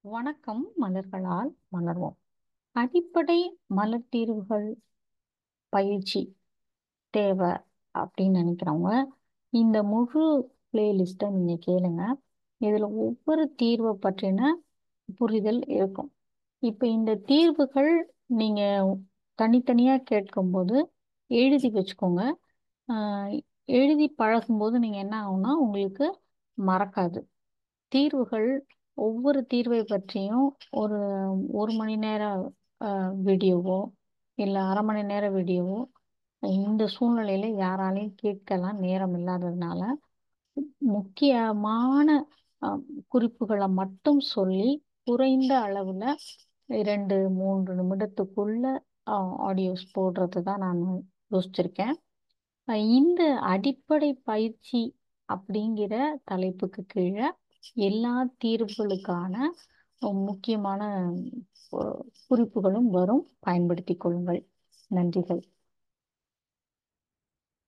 வணக்கம் மலர்களால் மலர்வோம். அடிப்படை மலர் தீர்வுகள் பயிற்சி தேவை அப்படின்னு நினைக்கிறவங்க இந்த முழு பிளேலிஸ்ட்டை நீங்கள் கேளுங்க. இதில் ஒவ்வொரு தீர்வை பற்றின புரிதல் இருக்கும். இப்போ இந்த தீர்வுகள் நீங்கள் தனித்தனியாக கேட்கும்போது எழுதி வச்சுக்கோங்க. ஆஹ் எழுதி பழகும்போது நீங்கள் என்ன ஆகும்னா உங்களுக்கு மறக்காது. தீர்வுகள் ஒவ்வொரு தீர்வை பற்றியும் ஒரு ஒரு மணி நேர வீடியோவோ இல்லை அரை மணி நேர வீடியோவோ இந்த சூழ்நிலையில யாராலையும் கேட்கலாம் நேரம் இல்லாததுனால முக்கியமான குறிப்புகளை மட்டும் சொல்லி குறைந்த அளவில் இரண்டு மூன்று நிமிடத்துக்குள்ள ஆடியோஸ் போடுறது தான் நான் யோசிச்சிருக்கேன். இந்த அடிப்படை பயிற்சி அப்படிங்கிற தலைப்புக்கு கீழே எல்லா தீர்வுகளுக்கான முக்கியமான குறிப்புகளும் வரும். பயன்படுத்திக் கொள்ளுங்கள். நன்றிகள்.